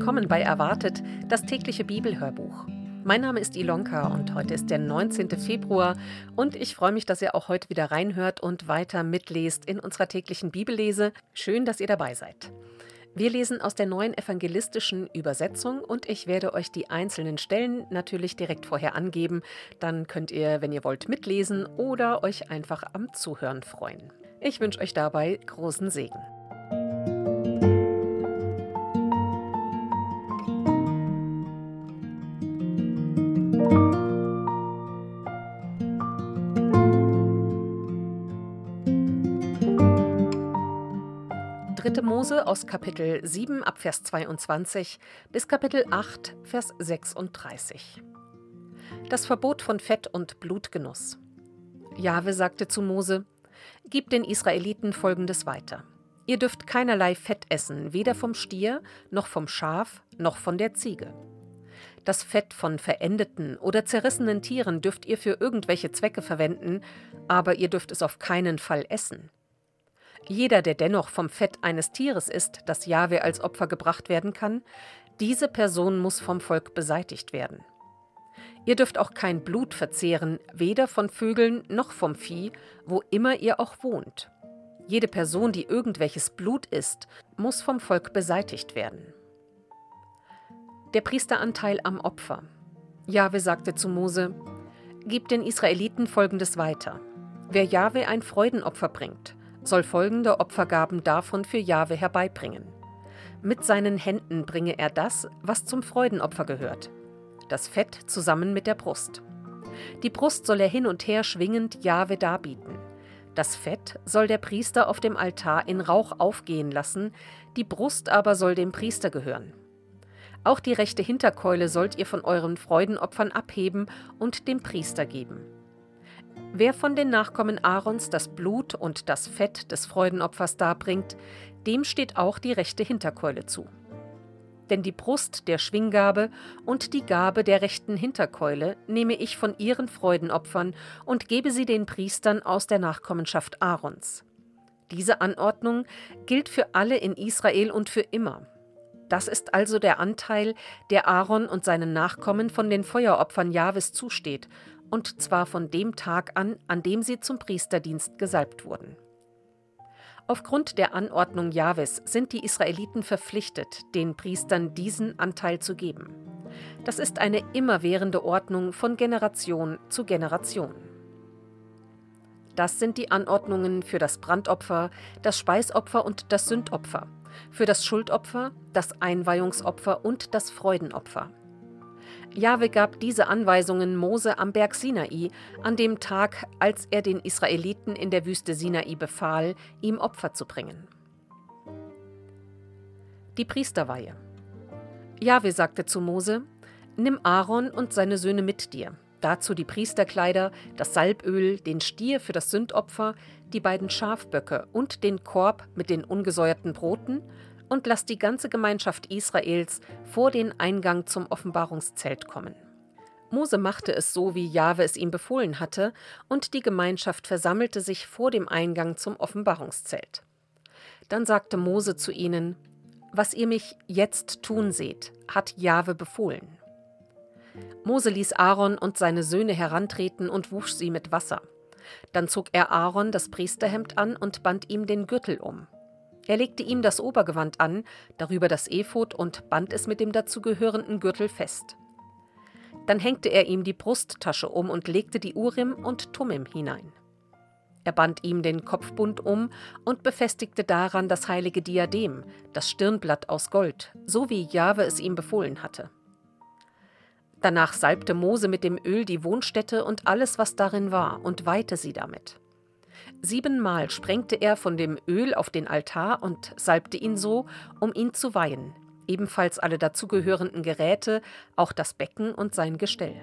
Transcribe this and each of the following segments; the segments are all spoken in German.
Willkommen bei Erwartet, das tägliche Bibelhörbuch. Mein Name ist Ilonka und heute ist der 19. Februar und ich freue mich, dass ihr auch heute wieder reinhört und weiter mitlest in unserer täglichen Bibellese. Schön, dass ihr dabei seid. Wir lesen aus der neuen evangelistischen Übersetzung und ich werde euch die einzelnen Stellen natürlich direkt vorher angeben. Dann könnt ihr, wenn ihr wollt, mitlesen oder euch einfach am Zuhören freuen. Ich wünsche euch dabei großen Segen. Mose aus Kapitel 7 ab Vers 22 bis Kapitel 8 Vers 36. Das Verbot von Fett und Blutgenuss. Jahwe sagte zu Mose: Gib den Israeliten folgendes weiter. Ihr dürft keinerlei Fett essen, weder vom Stier, noch vom Schaf, noch von der Ziege. Das Fett von verendeten oder zerrissenen Tieren dürft ihr für irgendwelche Zwecke verwenden, aber ihr dürft es auf keinen Fall essen. Jeder, der dennoch vom Fett eines Tieres isst, das Jahwe als Opfer gebracht werden kann, diese Person muss vom Volk beseitigt werden. Ihr dürft auch kein Blut verzehren, weder von Vögeln noch vom Vieh, wo immer ihr auch wohnt. Jede Person, die irgendwelches Blut isst, muss vom Volk beseitigt werden. Der Priesteranteil am Opfer. Jahwe sagte zu Mose: Gib den Israeliten folgendes weiter. Wer Jahwe ein Freudenopfer bringt, soll folgende Opfergaben davon für Jahwe herbeibringen. Mit seinen Händen bringe er das, was zum Freudenopfer gehört. Das Fett zusammen mit der Brust. Die Brust soll er hin und her schwingend Jahwe darbieten. Das Fett soll der Priester auf dem Altar in Rauch aufgehen lassen, die Brust aber soll dem Priester gehören. Auch die rechte Hinterkeule sollt ihr von euren Freudenopfern abheben und dem Priester geben. Wer von den Nachkommen Aarons das Blut und das Fett des Freudenopfers darbringt, dem steht auch die rechte Hinterkeule zu. Denn die Brust der Schwinggabe und die Gabe der rechten Hinterkeule nehme ich von ihren Freudenopfern und gebe sie den Priestern aus der Nachkommenschaft Aarons. Diese Anordnung gilt für alle in Israel und für immer. Das ist also der Anteil, der Aaron und seinen Nachkommen von den Feueropfern Jahwes zusteht und zwar von dem Tag an, an dem sie zum Priesterdienst gesalbt wurden. Aufgrund der Anordnung Jahwes sind die Israeliten verpflichtet, den Priestern diesen Anteil zu geben. Das ist eine immerwährende Ordnung von Generation zu Generation. Das sind die Anordnungen für das Brandopfer, das Speisopfer und das Sündopfer, für das Schuldopfer, das Einweihungsopfer und das Freudenopfer. Jahwe gab diese Anweisungen Mose am Berg Sinai, an dem Tag, als er den Israeliten in der Wüste Sinai befahl, ihm Opfer zu bringen. Die Priesterweihe. Jahwe sagte zu Mose: Nimm Aaron und seine Söhne mit dir, dazu die Priesterkleider, das Salböl, den Stier für das Sündopfer, die beiden Schafböcke und den Korb mit den ungesäuerten Broten und lasst die ganze Gemeinschaft Israels vor den Eingang zum Offenbarungszelt kommen. Mose machte es so, wie Jahwe es ihm befohlen hatte, und die Gemeinschaft versammelte sich vor dem Eingang zum Offenbarungszelt. Dann sagte Mose zu ihnen: Was ihr mich jetzt tun seht, hat Jahwe befohlen. Mose ließ Aaron und seine Söhne herantreten und wusch sie mit Wasser. Dann zog er Aaron das Priesterhemd an und band ihm den Gürtel um. Er legte ihm das Obergewand an, darüber das Ephod und band es mit dem dazugehörenden Gürtel fest. Dann hängte er ihm die Brusttasche um und legte die Urim und Tumim hinein. Er band ihm den Kopfbund um und befestigte daran das heilige Diadem, das Stirnblatt aus Gold, so wie Jahwe es ihm befohlen hatte. Danach salbte Mose mit dem Öl die Wohnstätte und alles, was darin war, und weihte sie damit. Siebenmal sprengte er von dem Öl auf den Altar und salbte ihn so, um ihn zu weihen, ebenfalls alle dazugehörenden Geräte, auch das Becken und sein Gestell.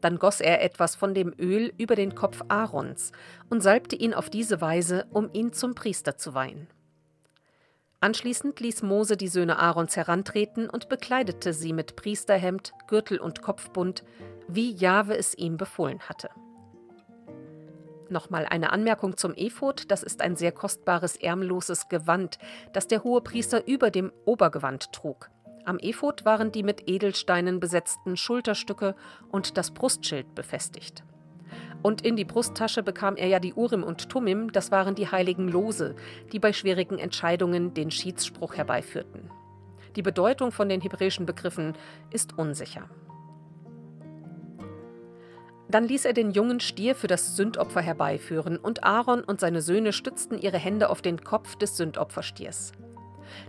Dann goss er etwas von dem Öl über den Kopf Aarons und salbte ihn auf diese Weise, um ihn zum Priester zu weihen. Anschließend ließ Mose die Söhne Aarons herantreten und bekleidete sie mit Priesterhemd, Gürtel und Kopfbund, wie Jahwe es ihm befohlen hatte. Nochmal eine Anmerkung zum Ephod. Das ist ein sehr kostbares, ärmloses Gewand, das der Hohepriester über dem Obergewand trug. Am Ephod waren die mit Edelsteinen besetzten Schulterstücke und das Brustschild befestigt. Und in die Brusttasche bekam er ja die Urim und Tumim, das waren die heiligen Lose, die bei schwierigen Entscheidungen den Schiedsspruch herbeiführten. Die Bedeutung von den hebräischen Begriffen ist unsicher. Dann ließ er den jungen Stier für das Sündopfer herbeiführen, und Aaron und seine Söhne stützten ihre Hände auf den Kopf des Sündopferstiers.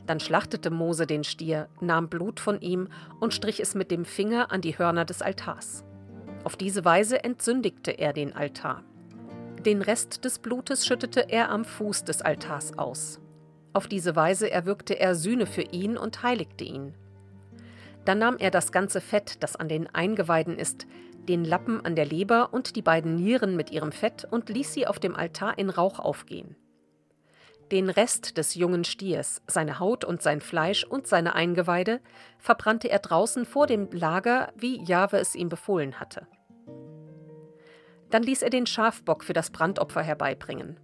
Dann schlachtete Mose den Stier, nahm Blut von ihm und strich es mit dem Finger an die Hörner des Altars. Auf diese Weise entsündigte er den Altar. Den Rest des Blutes schüttete er am Fuß des Altars aus. Auf diese Weise erwirkte er Sühne für ihn und heiligte ihn. Dann nahm er das ganze Fett, das an den Eingeweiden ist, den Lappen an der Leber und die beiden Nieren mit ihrem Fett und ließ sie auf dem Altar in Rauch aufgehen. Den Rest des jungen Stiers, seine Haut und sein Fleisch und seine Eingeweide, verbrannte er draußen vor dem Lager, wie Jahwe es ihm befohlen hatte. Dann ließ er den Schafbock für das Brandopfer herbeibringen.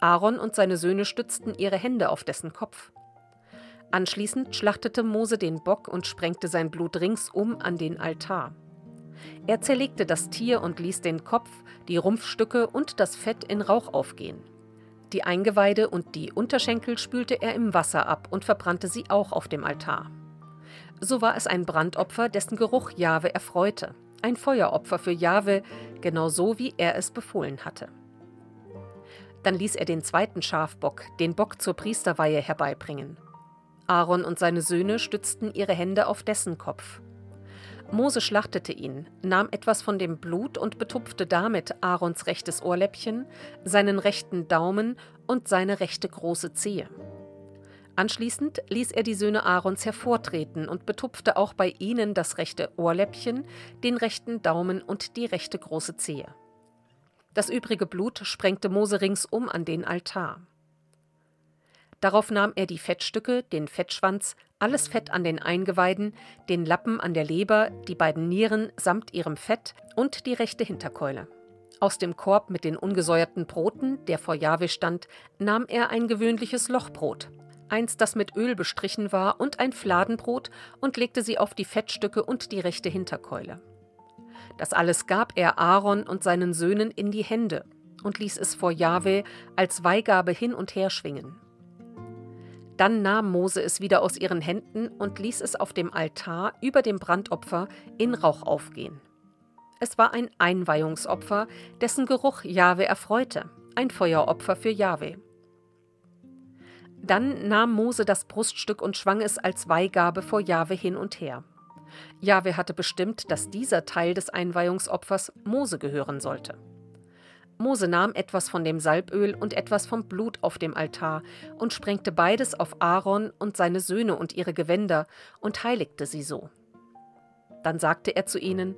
Aaron und seine Söhne stützten ihre Hände auf dessen Kopf. Anschließend schlachtete Mose den Bock und sprengte sein Blut ringsum an den Altar. Er zerlegte das Tier und ließ den Kopf, die Rumpfstücke und das Fett in Rauch aufgehen. Die Eingeweide und die Unterschenkel spülte er im Wasser ab und verbrannte sie auch auf dem Altar. So war es ein Brandopfer, dessen Geruch Jahwe erfreute, ein Feueropfer für Jahwe, genau so wie er es befohlen hatte. Dann ließ er den zweiten Schafbock, den Bock zur Priesterweihe, herbeibringen. Aaron und seine Söhne stützten ihre Hände auf dessen Kopf. Mose schlachtete ihn, nahm etwas von dem Blut und betupfte damit Aarons rechtes Ohrläppchen, seinen rechten Daumen und seine rechte große Zehe. Anschließend ließ er die Söhne Aarons hervortreten und betupfte auch bei ihnen das rechte Ohrläppchen, den rechten Daumen und die rechte große Zehe. Das übrige Blut sprengte Mose ringsum an den Altar. Darauf nahm er die Fettstücke, den Fettschwanz, alles Fett an den Eingeweiden, den Lappen an der Leber, die beiden Nieren samt ihrem Fett und die rechte Hinterkeule. Aus dem Korb mit den ungesäuerten Broten, der vor Jahwe stand, nahm er ein gewöhnliches Lochbrot, eins, das mit Öl bestrichen war, und ein Fladenbrot und legte sie auf die Fettstücke und die rechte Hinterkeule. Das alles gab er Aaron und seinen Söhnen in die Hände und ließ es vor Jahwe als Weihgabe hin und her schwingen. Dann nahm Mose es wieder aus ihren Händen und ließ es auf dem Altar über dem Brandopfer in Rauch aufgehen. Es war ein Einweihungsopfer, dessen Geruch Jahwe erfreute, ein Feueropfer für Jahwe. Dann nahm Mose das Bruststück und schwang es als Weihgabe vor Jahwe hin und her. Jahwe hatte bestimmt, dass dieser Teil des Einweihungsopfers Mose gehören sollte. Mose nahm etwas von dem Salböl und etwas vom Blut auf dem Altar und sprengte beides auf Aaron und seine Söhne und ihre Gewänder und heiligte sie so. Dann sagte er zu ihnen,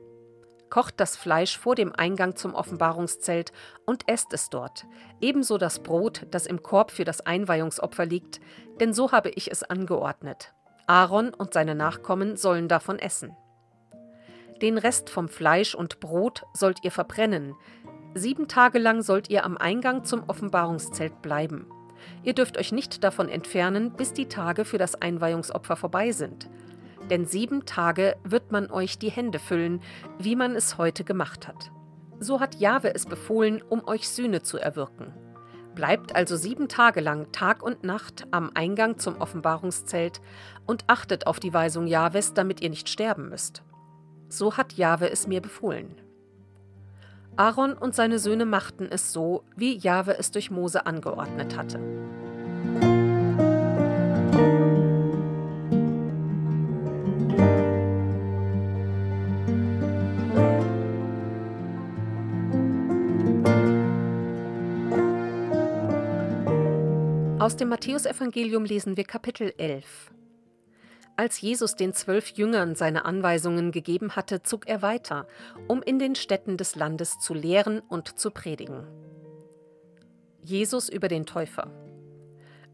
Kocht das Fleisch vor dem Eingang zum Offenbarungszelt und esst es dort, ebenso das Brot, das im Korb für das Einweihungsopfer liegt, denn so habe ich es angeordnet. Aaron und seine Nachkommen sollen davon essen. Den Rest vom Fleisch und Brot sollt ihr verbrennen, Sieben Tage lang sollt ihr am Eingang zum Offenbarungszelt bleiben. Ihr dürft euch nicht davon entfernen, bis die Tage für das Einweihungsopfer vorbei sind. Denn sieben Tage wird man euch die Hände füllen, wie man es heute gemacht hat. So hat Jahwe es befohlen, um euch Sühne zu erwirken. Bleibt also sieben Tage lang Tag und Nacht am Eingang zum Offenbarungszelt und achtet auf die Weisung Jahwes, damit ihr nicht sterben müsst. So hat Jahwe es mir befohlen. Aaron und seine Söhne machten es so, wie Jahwe es durch Mose angeordnet hatte. Aus dem Matthäusevangelium lesen wir Kapitel 11. Als Jesus den zwölf Jüngern seine Anweisungen gegeben hatte, zog er weiter, um in den Städten des Landes zu lehren und zu predigen. Jesus über den Täufer.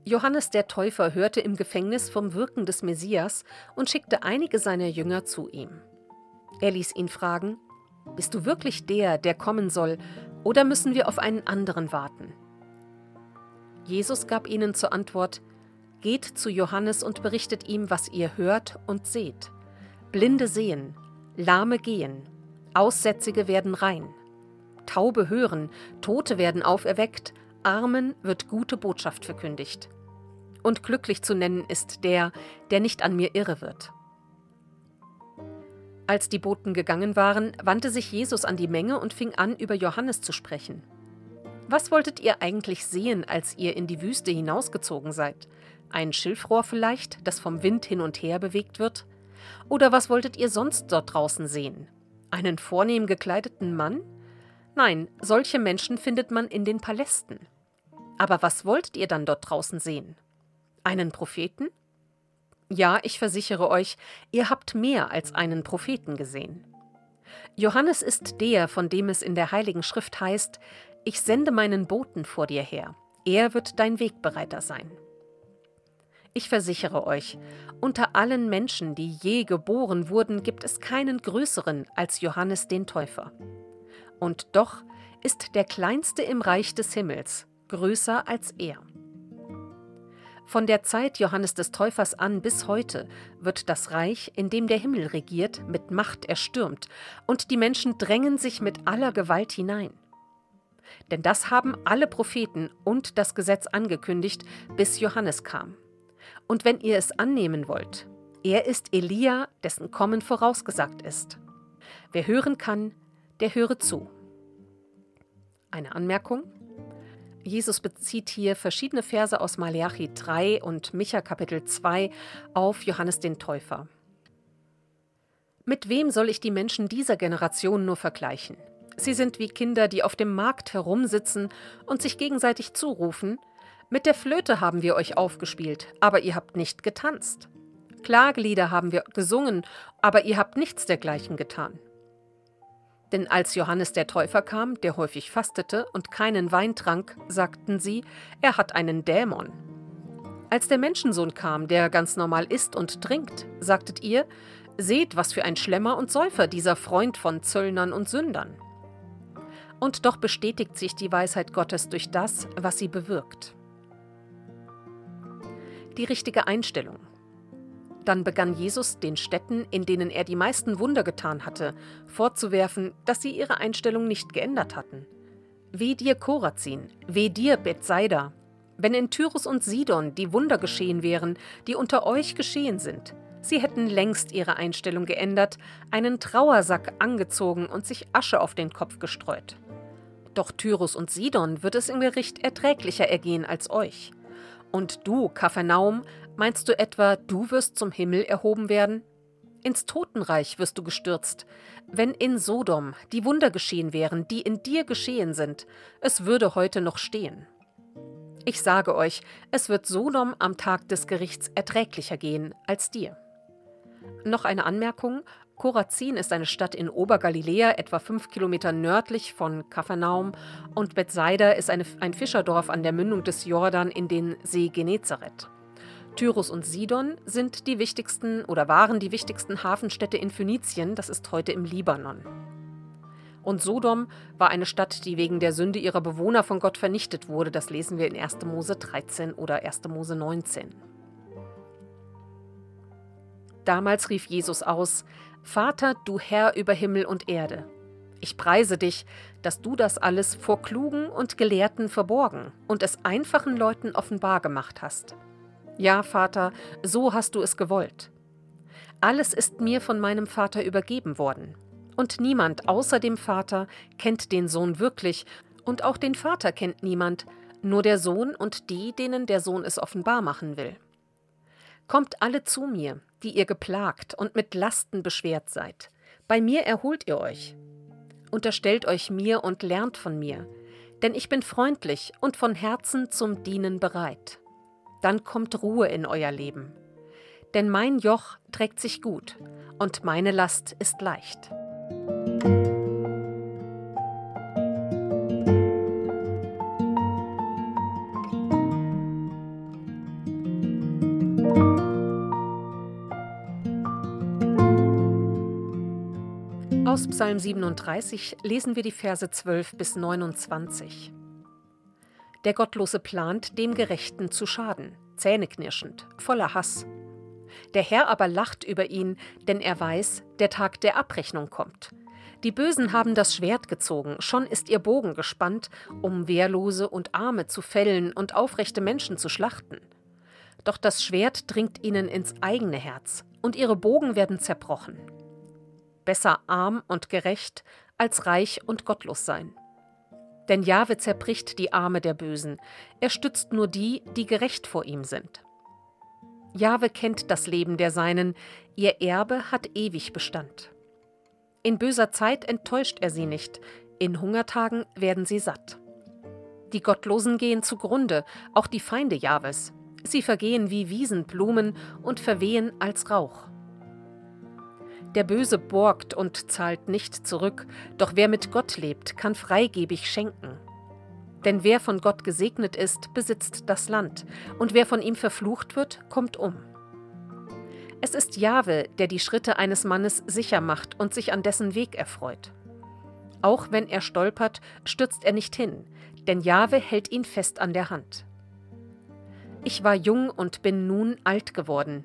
Johannes der Täufer hörte im Gefängnis vom Wirken des Messias und schickte einige seiner Jünger zu ihm. Er ließ ihn fragen, Bist du wirklich der, der kommen soll, Oder müssen wir auf einen anderen warten? Jesus gab ihnen zur Antwort, Geht zu Johannes und berichtet ihm, was ihr hört und seht. Blinde sehen, Lahme gehen, Aussätzige werden rein, Taube hören, Tote werden auferweckt, Armen wird gute Botschaft verkündigt. Und glücklich zu nennen ist der, der nicht an mir irre wird. Als die Boten gegangen waren, wandte sich Jesus an die Menge und fing an, über Johannes zu sprechen. Was wolltet ihr eigentlich sehen, als ihr in die Wüste hinausgezogen seid? Ein Schilfrohr vielleicht, das vom Wind hin und her bewegt wird? Oder was wolltet ihr sonst dort draußen sehen? Einen vornehm gekleideten Mann? Nein, solche Menschen findet man in den Palästen. Aber was wolltet ihr dann dort draußen sehen? Einen Propheten? Ja, ich versichere euch, ihr habt mehr als einen Propheten gesehen. Johannes ist der, von dem es in der Heiligen Schrift heißt, ich sende meinen Boten vor dir her, er wird dein Wegbereiter sein. Ich versichere euch, unter allen Menschen, die je geboren wurden, gibt es keinen größeren als Johannes den Täufer. Und doch ist der Kleinste im Reich des Himmels größer als er. Von der Zeit Johannes des Täufers an bis heute wird das Reich, in dem der Himmel regiert, mit Macht erstürmt, und die Menschen drängen sich mit aller Gewalt hinein. Denn das haben alle Propheten und das Gesetz angekündigt, bis Johannes kam. Und wenn ihr es annehmen wollt, er ist Elia, dessen Kommen vorausgesagt ist. Wer hören kann, der höre zu. Eine Anmerkung? Jesus bezieht hier verschiedene Verse aus Malachi 3 und Micha Kapitel 2 auf Johannes den Täufer. Mit wem soll ich die Menschen dieser Generation nur vergleichen? Sie sind wie Kinder, die auf dem Markt herumsitzen und sich gegenseitig zurufen, mit der Flöte haben wir euch aufgespielt, aber ihr habt nicht getanzt. Klagelieder haben wir gesungen, aber ihr habt nichts dergleichen getan. Denn als Johannes der Täufer kam, der häufig fastete und keinen Wein trank, sagten sie, er hat einen Dämon. Als der Menschensohn kam, der ganz normal isst und trinkt, sagtet ihr, seht, was für ein Schlemmer und Säufer dieser Freund von Zöllnern und Sündern. Und doch bestätigt sich die Weisheit Gottes durch das, was sie bewirkt. Die richtige Einstellung. Dann begann Jesus den Städten, in denen er die meisten Wunder getan hatte, vorzuwerfen, dass sie ihre Einstellung nicht geändert hatten. Weh dir Korazin, weh dir Bethsaida. Wenn in Tyrus und Sidon die Wunder geschehen wären, die unter euch geschehen sind, sie hätten längst ihre Einstellung geändert, einen Trauersack angezogen und sich Asche auf den Kopf gestreut. Doch Tyrus und Sidon wird es im Gericht erträglicher ergehen als euch. Und du, Kapharnaum, meinst du etwa, du wirst zum Himmel erhoben werden? Ins Totenreich wirst du gestürzt. Wenn in Sodom die Wunder geschehen wären, die in dir geschehen sind, es würde heute noch stehen. Ich sage euch, es wird Sodom am Tag des Gerichts erträglicher gehen als dir. Noch eine Anmerkung. Korazin ist eine Stadt in Obergaliläa, etwa fünf Kilometer nördlich von Kapharnaum, und Bethsaida ist eine, ein Fischerdorf an der Mündung des Jordan in den See Genezareth. Tyrus und Sidon sind die wichtigsten oder waren die wichtigsten Hafenstädte in Phönizien, das ist heute im Libanon. Und Sodom war eine Stadt, die wegen der Sünde ihrer Bewohner von Gott vernichtet wurde, das lesen wir in 1. Mose 13 oder 1. Mose 19. Damals rief Jesus aus, Vater, du Herr über Himmel und Erde, ich preise dich, dass du das alles vor Klugen und Gelehrten verborgen und es einfachen Leuten offenbar gemacht hast. Ja, Vater, so hast du es gewollt. Alles ist mir von meinem Vater übergeben worden. Und niemand außer dem Vater kennt den Sohn wirklich, und auch den Vater kennt niemand, nur der Sohn und die, denen der Sohn es offenbar machen will. Kommt alle zu mir, die ihr geplagt und mit Lasten beschwert seid. Bei mir erholt ihr euch. Unterstellt euch mir und lernt von mir, denn ich bin freundlich und von Herzen zum Dienen bereit. Dann kommt Ruhe in euer Leben. Denn mein Joch trägt sich gut und meine Last ist leicht. Aus Psalm 37 lesen wir die Verse 12 bis 29. Der Gottlose plant, dem Gerechten zu schaden, zähneknirschend, voller Hass. Der Herr aber lacht über ihn, denn er weiß, der Tag der Abrechnung kommt. Die Bösen haben das Schwert gezogen, schon ist ihr Bogen gespannt, um Wehrlose und Arme zu fällen und aufrechte Menschen zu schlachten. Doch das Schwert dringt ihnen ins eigene Herz, und ihre Bogen werden zerbrochen besser arm und gerecht als reich und gottlos sein. Denn Jahwe zerbricht die Arme der Bösen, er stützt nur die, die gerecht vor ihm sind. Jahwe kennt das Leben der Seinen, ihr Erbe hat ewig Bestand. In böser Zeit enttäuscht er sie nicht, in Hungertagen werden sie satt. Die Gottlosen gehen zugrunde, auch die Feinde Jahwes. Sie vergehen wie Wiesenblumen und verwehen als Rauch. Der Böse borgt und zahlt nicht zurück, doch wer mit Gott lebt, kann freigebig schenken. Denn wer von Gott gesegnet ist, besitzt das Land, und wer von ihm verflucht wird, kommt um. Es ist Jahwe, der die Schritte eines Mannes sicher macht und sich an dessen Weg erfreut. Auch wenn er stolpert, stürzt er nicht hin, denn Jahwe hält ihn fest an der Hand. Ich war jung und bin nun alt geworden,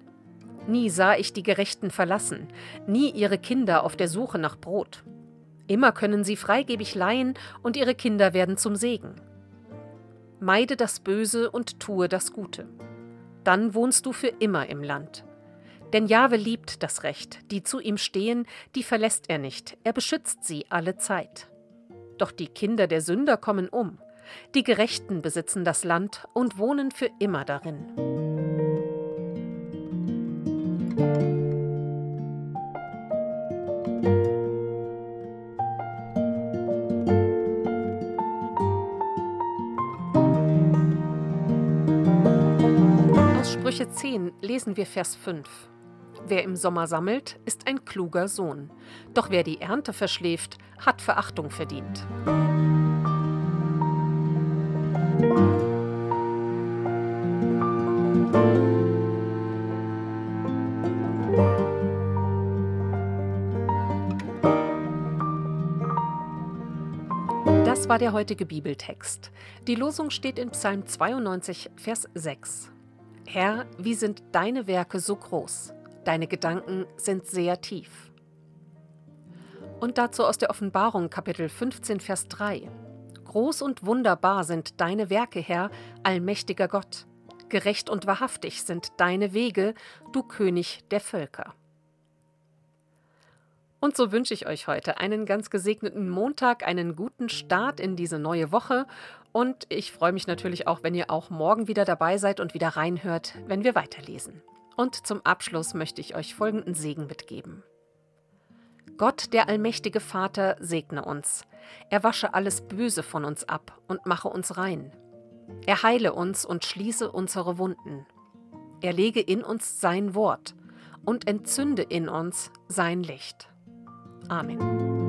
Nie sah ich die Gerechten verlassen, nie ihre Kinder auf der Suche nach Brot. Immer können sie freigebig leihen und ihre Kinder werden zum Segen. Meide das Böse und tue das Gute. Dann wohnst du für immer im Land. Denn Jahwe liebt das Recht, die zu ihm stehen, die verlässt er nicht, er beschützt sie alle Zeit. Doch die Kinder der Sünder kommen um, die Gerechten besitzen das Land und wohnen für immer darin. Aus Sprüche 10 lesen wir Vers 5. Wer im Sommer sammelt, ist ein kluger Sohn. Doch wer die Ernte verschläft, hat Verachtung verdient. Das war der heutige Bibeltext. Die Losung steht in Psalm 92, Vers 6. Herr, wie sind deine Werke so groß? Deine Gedanken sind sehr tief. Und dazu aus der Offenbarung Kapitel 15, Vers 3. Groß und wunderbar sind deine Werke, Herr, allmächtiger Gott. Gerecht und wahrhaftig sind deine Wege, du König der Völker. Und so wünsche ich euch heute einen ganz gesegneten Montag, einen guten Start in diese neue Woche. Und ich freue mich natürlich auch, wenn ihr auch morgen wieder dabei seid und wieder reinhört, wenn wir weiterlesen. Und zum Abschluss möchte ich euch folgenden Segen mitgeben. Gott, der allmächtige Vater, segne uns. Er wasche alles Böse von uns ab und mache uns rein. Er heile uns und schließe unsere Wunden. Er lege in uns sein Wort und entzünde in uns sein Licht. Amen.